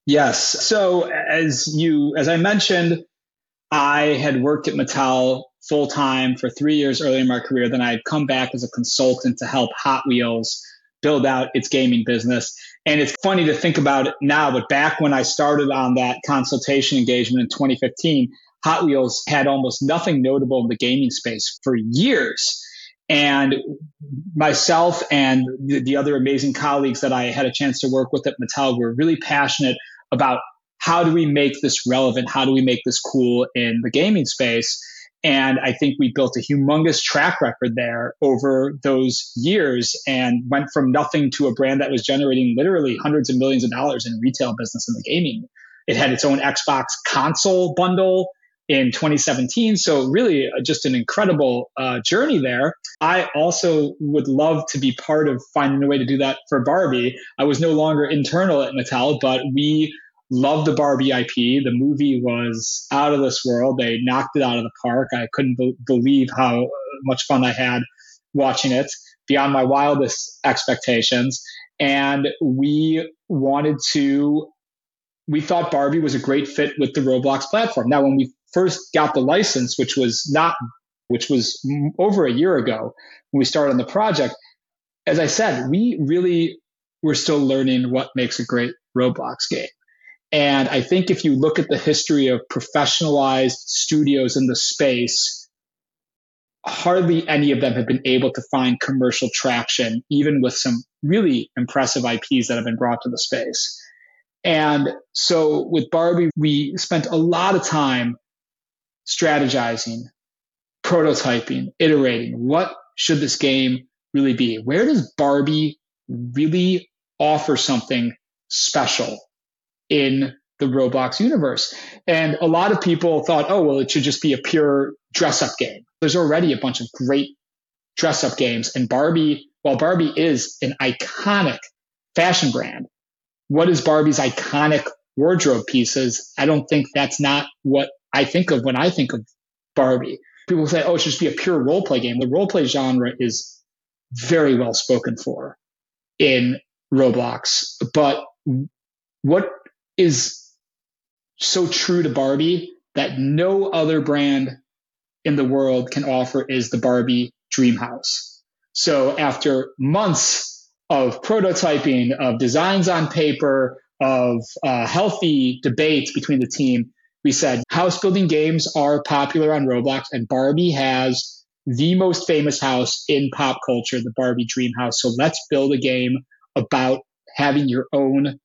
Yes. So as you as I mentioned, I had worked at Mattel full time for three years early in my career. Then I had come back as a consultant to help Hot Wheels build out its gaming business. And it's funny to think about it now, but back when I started on that consultation engagement in 2015, Hot Wheels had almost nothing notable in the gaming space for years. And myself and the, the other amazing colleagues that I had a chance to work with at Mattel were really passionate about how do we make this relevant? How do we make this cool in the gaming space? And I think we built a humongous track record there over those years and went from nothing to a brand that was generating literally hundreds of millions of dollars in retail business in the gaming. It had its own Xbox console bundle in 2017. So, really, uh, just an incredible uh, journey there. I also would love to be part of finding a way to do that for Barbie. I was no longer internal at Mattel, but we loved the Barbie IP. The movie was out of this world. They knocked it out of the park. I couldn't be- believe how much fun I had watching it, beyond my wildest expectations. And we wanted to, we thought Barbie was a great fit with the Roblox platform. Now, when we first got the license, which was not, which was over a year ago when we started on the project, as I said, we really were still learning what makes a great Roblox game. And I think if you look at the history of professionalized studios in the space, hardly any of them have been able to find commercial traction, even with some really impressive IPs that have been brought to the space. And so with Barbie, we spent a lot of time strategizing, prototyping, iterating. What should this game really be? Where does Barbie really offer something special in the Roblox universe? And a lot of people thought, oh, well, it should just be a pure dress up game. There's already a bunch of great dress up games. And Barbie, while Barbie is an iconic fashion brand, what is Barbie's iconic wardrobe pieces? I don't think that's not what I think of when I think of Barbie. People say, oh, it should just be a pure role play game. The role play genre is very well spoken for in Roblox. But what is so true to Barbie that no other brand in the world can offer is the Barbie Dream House. So after months of prototyping, of designs on paper, of uh, healthy debates between the team, we said house building games are popular on Roblox, and Barbie has the most famous house in pop culture, the Barbie Dream House. So let's build a game about having your own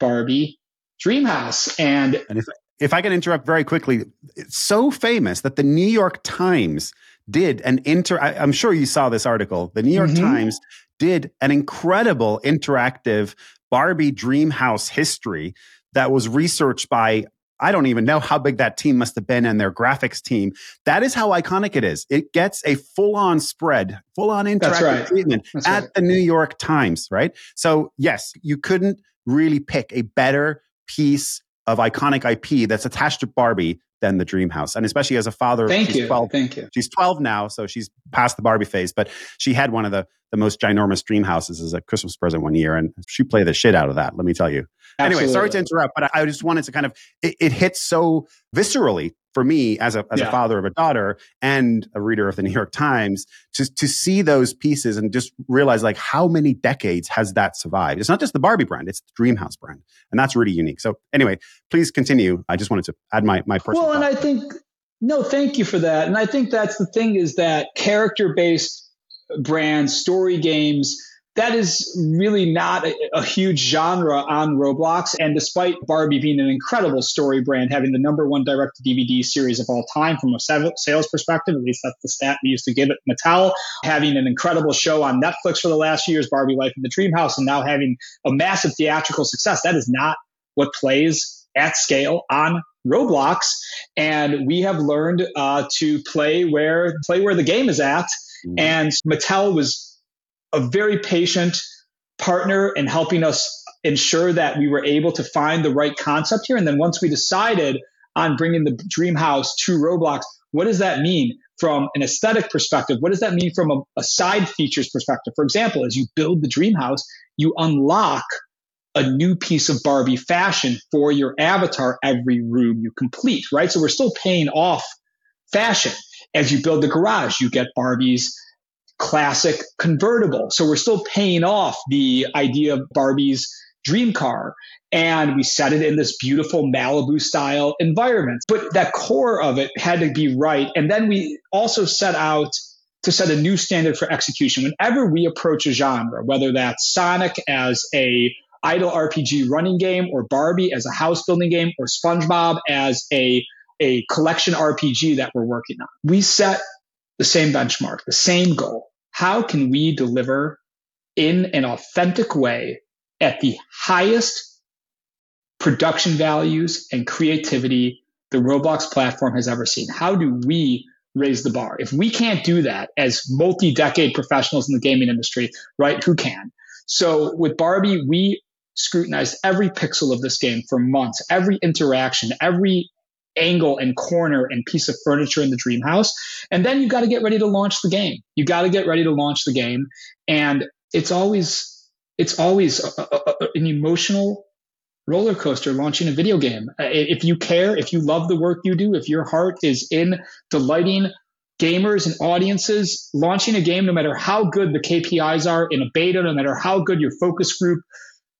Barbie Dream House. And, and if, if I can interrupt very quickly, it's so famous that the New York Times did an inter. I, am sure you saw this article. The New York mm-hmm. Times did an incredible interactive Barbie Dream House history that was researched by I don't even know how big that team must have been and their graphics team. That is how iconic it is. It gets a full on spread, full on interactive right. treatment That's at right. the New York Times, right? So, yes, you couldn't really pick a better piece of iconic IP that's attached to Barbie than the Dream House. And especially as a father, thank you, 12, thank you. She's 12 now, so she's past the Barbie phase, but she had one of the, the most ginormous dream houses as a Christmas present one year, and she played the shit out of that, let me tell you. Absolutely. Anyway, sorry to interrupt, but I just wanted to kind of it, it hits so viscerally for me as a as yeah. a father of a daughter and a reader of the New York Times to to see those pieces and just realize like how many decades has that survived. It's not just the Barbie brand; it's the Dreamhouse brand, and that's really unique. So anyway, please continue. I just wanted to add my my personal. Well, and I think no, thank you for that, and I think that's the thing is that character based brands, story games that is really not a, a, huge genre on Roblox. And despite Barbie being an incredible story brand, having the number one direct to DVD series of all time from a sales perspective, at least that's the stat we used to give it, Mattel, having an incredible show on Netflix for the last few years, Barbie Life in the Dream House, and now having a massive theatrical success, that is not what plays at scale on Roblox. and we have learned uh, to play where play where the game is at. Mm-hmm. And Mattel was a very patient partner in helping us ensure that we were able to find the right concept here. And then once we decided on bringing the Dream House to Roblox, what does that mean from an aesthetic perspective? What does that mean from a, a side features perspective? For example, as you build the Dream House, you unlock a new piece of Barbie fashion for your avatar every room you complete, right? So we're still paying off fashion. As you build the garage, you get Barbie's classic convertible. So we're still paying off the idea of Barbie's dream car. And we set it in this beautiful Malibu style environment. But that core of it had to be right. And then we also set out to set a new standard for execution. Whenever we approach a genre, whether that's Sonic as a idle RPG running game or Barbie as a house building game or SpongeBob as a, a collection RPG that we're working on. We set the same benchmark, the same goal. How can we deliver in an authentic way at the highest production values and creativity the Roblox platform has ever seen? How do we raise the bar? If we can't do that as multi decade professionals in the gaming industry, right, who can? So with Barbie, we scrutinized every pixel of this game for months, every interaction, every angle and corner and piece of furniture in the dream house. And then you got to get ready to launch the game. You got to get ready to launch the game. And it's always, it's always a, a, a, an emotional roller coaster launching a video game. Uh, if you care, if you love the work you do, if your heart is in delighting gamers and audiences, launching a game, no matter how good the KPIs are in a beta, no matter how good your focus group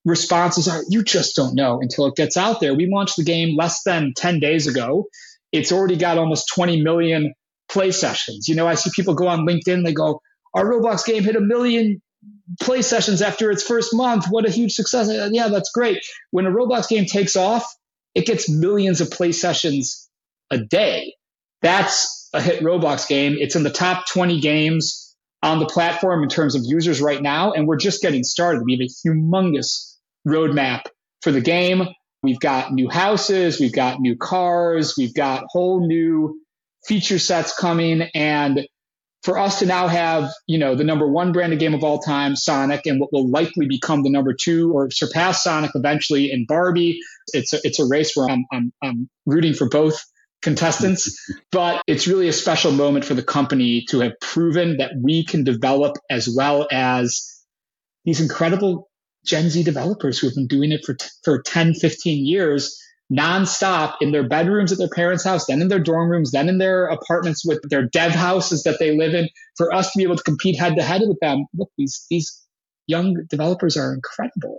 responses are you just don't know until it gets out there. We launched the game less than 10 days ago. It's already got almost 20 million play sessions. You know, I see people go on LinkedIn, they go, our Roblox game hit a million play sessions after its first month. What a huge success. Uh, yeah, that's great. When a Roblox game takes off, it gets millions of play sessions a day. That's a hit Roblox game. It's in the top 20 games on the platform in terms of users right now. And we're just getting started. We have a humongous roadmap for the game. We've got new houses, we've got new cars, we've got whole new feature sets coming. And for us to now have, you know, the number one branded game of all time, Sonic, and what will likely become the number two or surpass Sonic eventually in Barbie, it's a, it's a race where I'm, I'm, I'm rooting for both contestants, but it's really a special moment for the company to have proven that we can develop as well as these incredible Gen Z developers who have been doing it for, t- for 10, 15 years nonstop in their bedrooms at their parents' house, then in their dorm rooms, then in their apartments with their dev houses that they live in. For us to be able to compete head to head with them, look, these, these young developers are incredible.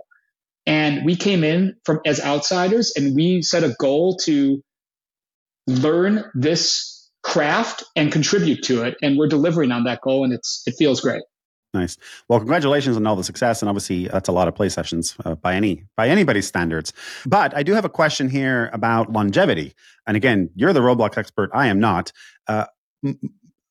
And we came in from as outsiders and we set a goal to learn this craft and contribute to it. And we're delivering on that goal and it's, it feels great. Nice. Well, congratulations on all the success, and obviously that's a lot of play sessions uh, by any by anybody's standards. But I do have a question here about longevity. And again, you're the Roblox expert. I am not. Uh, m-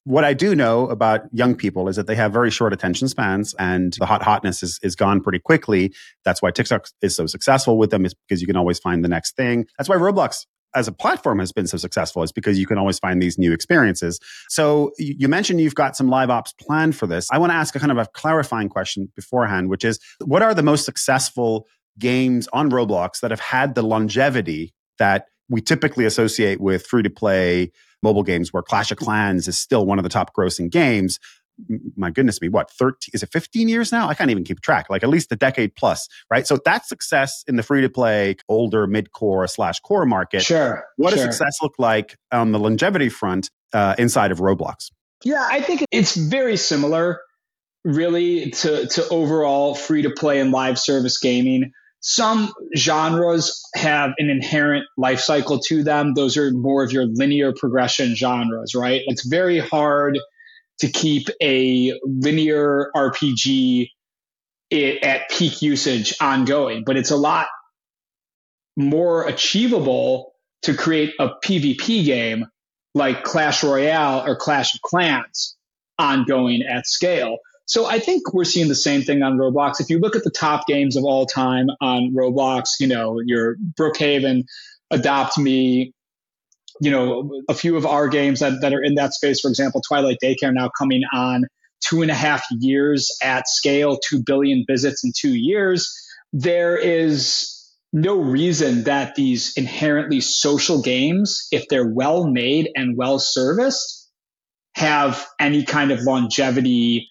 what I do know about young people is that they have very short attention spans, and the hot hotness is is gone pretty quickly. That's why TikTok is so successful with them, is because you can always find the next thing. That's why Roblox as a platform has been so successful is because you can always find these new experiences. So you mentioned you've got some live ops planned for this. I want to ask a kind of a clarifying question beforehand, which is what are the most successful games on Roblox that have had the longevity that we typically associate with free to play mobile games where Clash of Clans is still one of the top grossing games, my goodness me, what, 13, is it 15 years now? I can't even keep track, like at least a decade plus, right? So that's success in the free to play, older mid core slash core market. Sure. What sure. does success look like on the longevity front uh, inside of Roblox? Yeah, I think it's very similar, really, to, to overall free to play and live service gaming. Some genres have an inherent life cycle to them. Those are more of your linear progression genres, right? It's very hard to keep a linear RPG at peak usage ongoing, but it's a lot more achievable to create a PvP game like Clash Royale or Clash of Clans ongoing at scale. So I think we're seeing the same thing on Roblox. If you look at the top games of all time on Roblox, you know, your Brookhaven, Adopt Me, You know, a few of our games that, that are in that space, for example, Twilight Daycare now coming on two and a half years at scale, 2 billion visits in two years. There is no reason that these inherently social games, if they're well made and well serviced, have any kind of longevity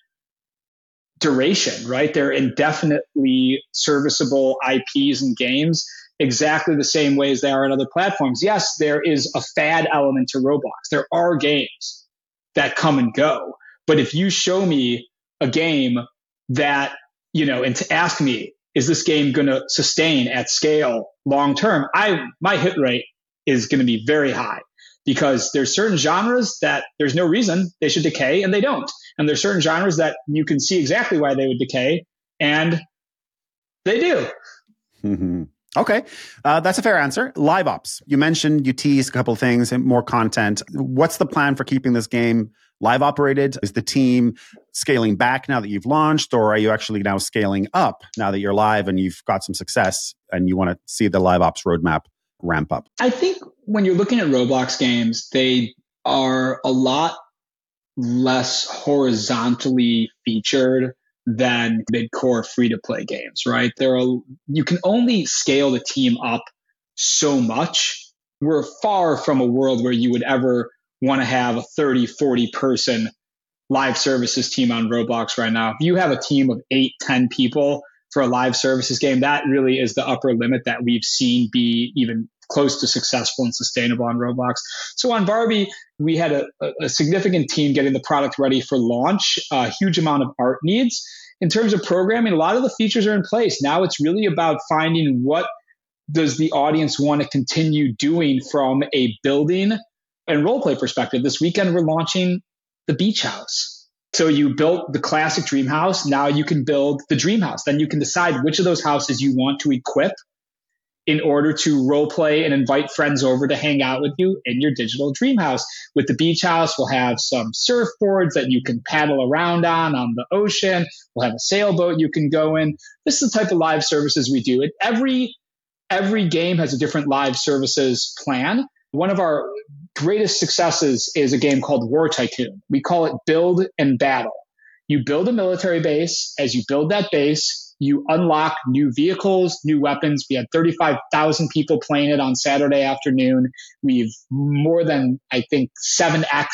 duration, right? They're indefinitely serviceable IPs and games exactly the same way as they are on other platforms. Yes, there is a fad element to Roblox. There are games that come and go. But if you show me a game that, you know, and to ask me, is this game going to sustain at scale long term? I, my hit rate is going to be very high because there's certain genres that there's no reason they should decay and they don't. And there's certain genres that you can see exactly why they would decay and they do. *laughs* Okay, uh, that's a fair answer. Live ops. You mentioned you teased a couple things and more content. What's the plan for keeping this game live operated? Is the team scaling back now that you've launched, or are you actually now scaling up now that you're live and you've got some success and you want to see the live ops roadmap ramp up? I think when you're looking at Roblox games, they are a lot less horizontally featured than mid-core free-to-play games, right? There are you can only scale the team up so much. We're far from a world where you would ever want to have a 30, 40 person live services team on Roblox right now. If you have a team of eight, 10 people for a live services game, that really is the upper limit that we've seen be even close to successful and sustainable on Roblox. So on Barbie, we had a, a significant team getting the product ready for launch, a huge amount of art needs. In terms of programming, a lot of the features are in place. Now it's really about finding what does the audience want to continue doing from a building and role play perspective. This weekend, we're launching the beach house. So you built the classic dream house. Now you can build the dream house. Then you can decide which of those houses you want to equip in order to role play and invite friends over to hang out with you in your digital dream house. With the beach house, we'll have some surfboards that you can paddle around on on the ocean. We'll have a sailboat you can go in. This is the type of live services we do. every every game has a different live services plan. One of our greatest successes is a game called War Tycoon. We call it build and battle. You build a military base. As you build that base, you unlock new vehicles, new weapons. We had 35,000 people playing it on Saturday afternoon. We've more than, I think, 7x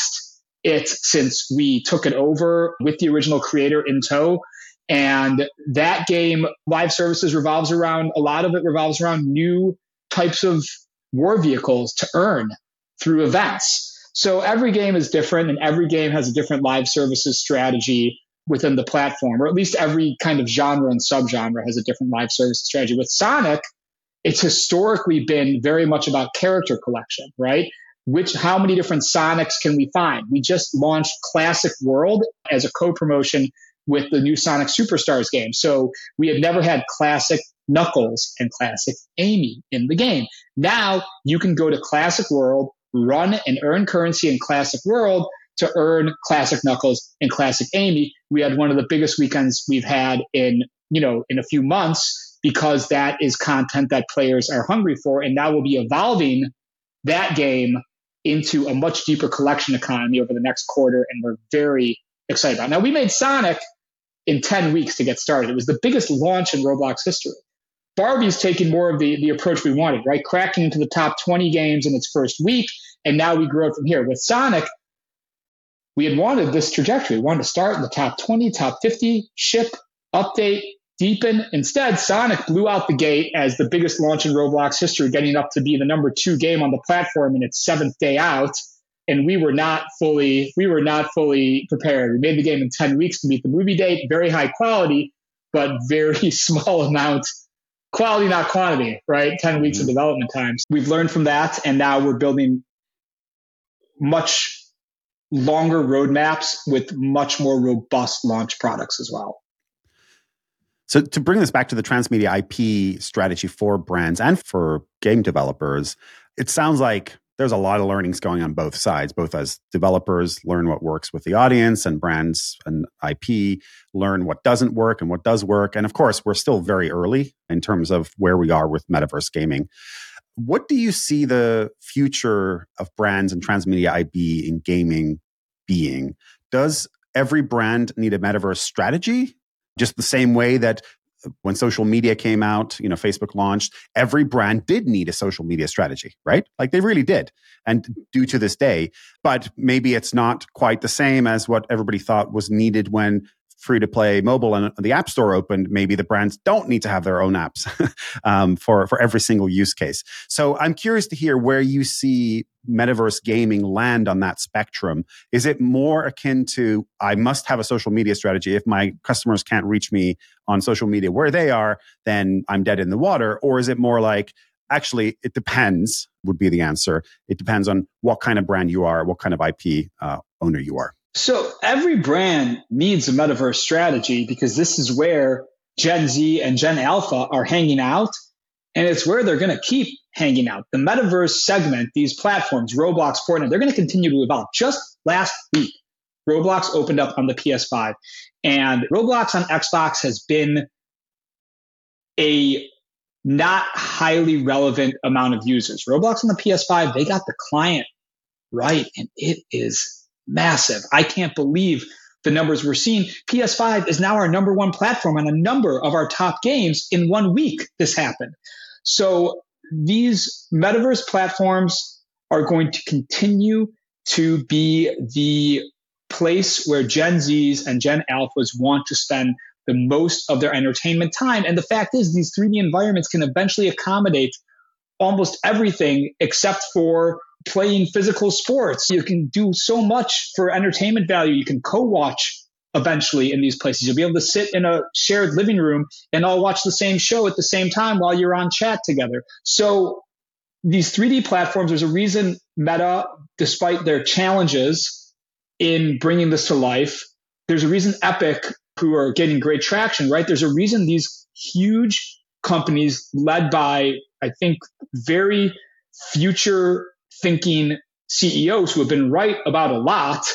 it since we took it over with the original creator in tow. And that game, live services revolves around, a lot of it revolves around new types of war vehicles to earn through events. So every game is different and every game has a different live services strategy within the platform, or at least every kind of genre and subgenre has a different live services strategy. With Sonic, it's historically been very much about character collection, right? Which, how many different Sonics can we find? We just launched Classic World as a co-promotion with the new Sonic Superstars game. So we had never had Classic Knuckles and Classic Amy in the game. Now you can go to Classic World, run and earn currency in Classic World, to earn Classic Knuckles and Classic Amy. We had one of the biggest weekends we've had in, you know, in a few months because that is content that players are hungry for. And now we'll be evolving that game into a much deeper collection economy over the next quarter. And we're very excited about it. Now we made Sonic in 10 weeks to get started. It was the biggest launch in Roblox history. Barbie's taken more of the, the approach we wanted, right? Cracking into the top 20 games in its first week. And now we grow from here. With Sonic, we had wanted this trajectory. We wanted to start in the top 20, top 50, ship, update, deepen. Instead, Sonic blew out the gate as the biggest launch in Roblox history, getting up to be the number two game on the platform in its seventh day out. And we were not fully, we were not fully prepared. We made the game in 10 weeks to meet the movie date, very high quality, but very *laughs* small amount quality, not quantity, right? 10 weeks mm-hmm. of development times. We've learned from that. And now we're building much longer roadmaps with much more robust launch products as well. So, to bring this back to the transmedia IP strategy for brands and for game developers, it sounds like there's a lot of learnings going on both sides, both as developers learn what works with the audience and brands and IP learn what doesn't work and what does work. And of course, we're still very early in terms of where we are with metaverse gaming What do you see the future of brands and transmedia IP in gaming being? Does every brand need a metaverse strategy? Just the same way that uh, when social media came out, you know, Facebook launched, every brand did need a social media strategy, right? Like they really did. And do to this day, but maybe it's not quite the same as what everybody thought was needed when free to play mobile and the app store opened, maybe the brands don't need to have their own apps *laughs* um, for, for every single use case. So I'm curious to hear where you see metaverse gaming land on that spectrum. Is it more akin to, I must have a social media strategy. If my customers can't reach me on social media where they are, then I'm dead in the water. Or is it more like, actually, it depends, would be the answer. It depends on what kind of brand you are, what kind of IP uh, owner you are. So every brand needs a metaverse strategy because this is where Gen Z and Gen Alpha are hanging out. And it's where they're going to keep hanging out. The metaverse segment, these platforms, Roblox, Fortnite, they're going to continue to evolve. Just last week, Roblox opened up on the PS5 and Roblox on Xbox has been a not highly relevant amount of users. Roblox on the PS5, they got the client right and it is massive. I can't believe the numbers we're seeing. PS5 is now our number one platform on a number of our top games. In one week, this happened. So these metaverse platforms are going to continue to be the place where Gen Zs and Gen Alphas want to spend the most of their entertainment time. And the fact is, these 3D environments can eventually accommodate almost everything except for playing physical sports. You can do so much for entertainment value. You can co-watch eventually in these places. You'll be able to sit in a shared living room and all watch the same show at the same time while you're on chat together. So these 3D platforms, there's a reason Meta, despite their challenges in bringing this to life, there's a reason Epic, who are getting great traction, right? There's a reason these huge companies led by, I think, very future thinking CEOs who have been right about a lot.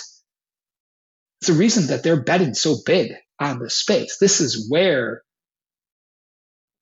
It's the reason that they're betting so big on the space. This is where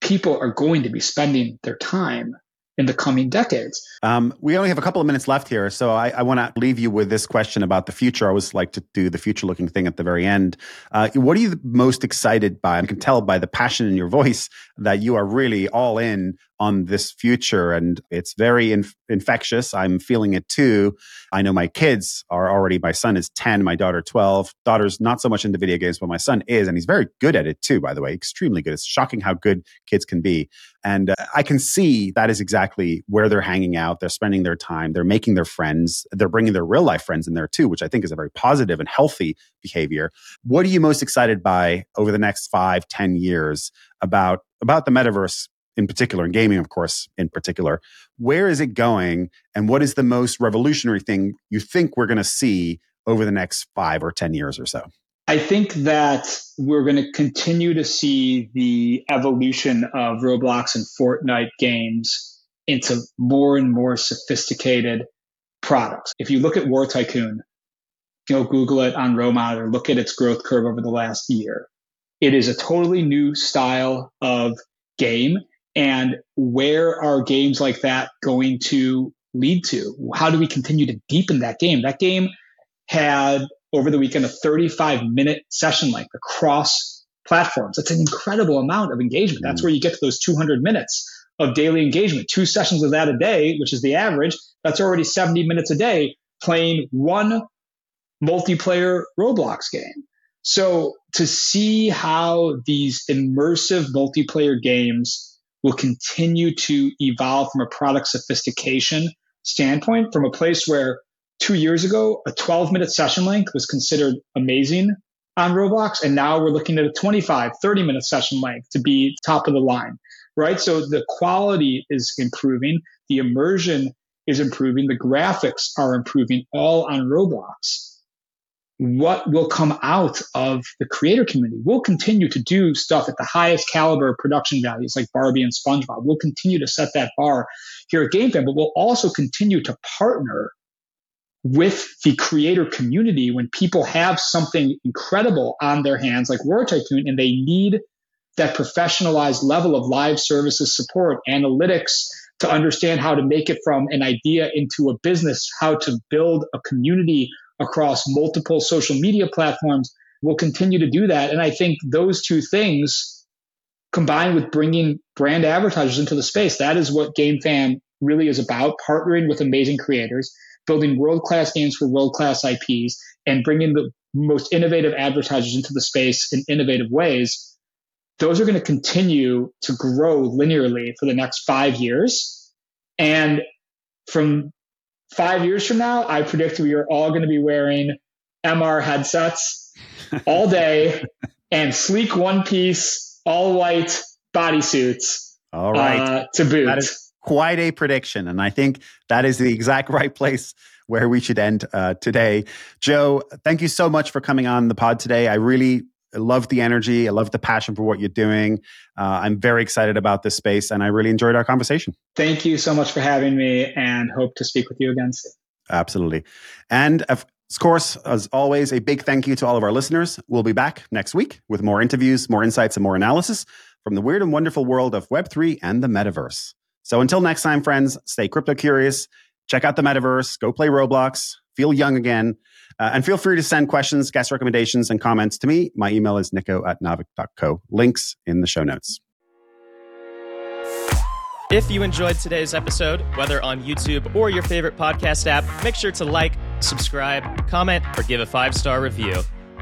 people are going to be spending their time in the coming decades. Um, we only have a couple of minutes left here, so I, I want to leave you with this question about the future. I always like to do the future-looking thing at the very end. Uh, what are you most excited by? I can tell by the passion in your voice that you are really all in on this future and it's very inf- infectious i'm feeling it too i know my kids are already my son is 10 my daughter 12 daughter's not so much into video games but my son is and he's very good at it too by the way extremely good it's shocking how good kids can be and uh, i can see that is exactly where they're hanging out they're spending their time they're making their friends they're bringing their real life friends in there too which i think is a very positive and healthy behavior what are you most excited by over the next five ten years about about the metaverse in particular, and gaming, of course, in particular. Where is it going, and what is the most revolutionary thing you think we're going to see over the next five or 10 years or so? I think that we're going to continue to see the evolution of Roblox and Fortnite games into more and more sophisticated products. If you look at War Tycoon, go Google it on Romod or look at its growth curve over the last year. It is a totally new style of game and where are games like that going to lead to? How do we continue to deepen that game? That game had over the weekend a 35 minute session length across platforms. That's an incredible amount of engagement. That's mm. where you get to those 200 minutes of daily engagement. Two sessions of that a day, which is the average, that's already 70 minutes a day playing one multiplayer Roblox game. So to see how these immersive multiplayer games will continue to evolve from a product sophistication standpoint from a place where two years ago, a 12 minute session length was considered amazing on Roblox. And now we're looking at a 25, 30 minute session length to be top of the line, right? So the quality is improving. The immersion is improving. The graphics are improving all on Roblox what will come out of the creator community. We'll continue to do stuff at the highest caliber production values like Barbie and SpongeBob. We'll continue to set that bar here at GameFam, but we'll also continue to partner with the creator community when people have something incredible on their hands like War Tycoon and they need that professionalized level of live services support, analytics, to understand how to make it from an idea into a business, how to build a community across multiple social media platforms. We'll continue to do that. And I think those two things combined with bringing brand advertisers into the space, that is what GameFam really is about partnering with amazing creators, building world class games for world class IPs, and bringing the most innovative advertisers into the space in innovative ways. Those are going to continue to grow linearly for the next five years. And from five years from now, I predict we are all going to be wearing MR headsets *laughs* all day and sleek one piece, all white bodysuits. All right. Uh, to boot. That is quite a prediction. And I think that is the exact *laughs* right place where we should end uh, today. Joe, thank you so much for coming on the pod today. I really love the energy. I love the passion for what you're doing. Uh, I'm very excited about this space and I really enjoyed our conversation. Thank you so much for having me and hope to speak with you again soon. Absolutely. And of course, as always, a big thank you to all of our listeners. We'll be back next week with more interviews, more insights, and more analysis from the weird and wonderful world of Web3 and the metaverse. So until next time, friends, stay crypto curious, check out the metaverse, go play Roblox, feel young again, uh, and feel free to send questions, guest recommendations, and comments to me. My email is niko at naavik.co. Links in the show notes. If you enjoyed today's episode, whether on YouTube or your favorite podcast app, make sure to like, subscribe, comment, or give a five star review.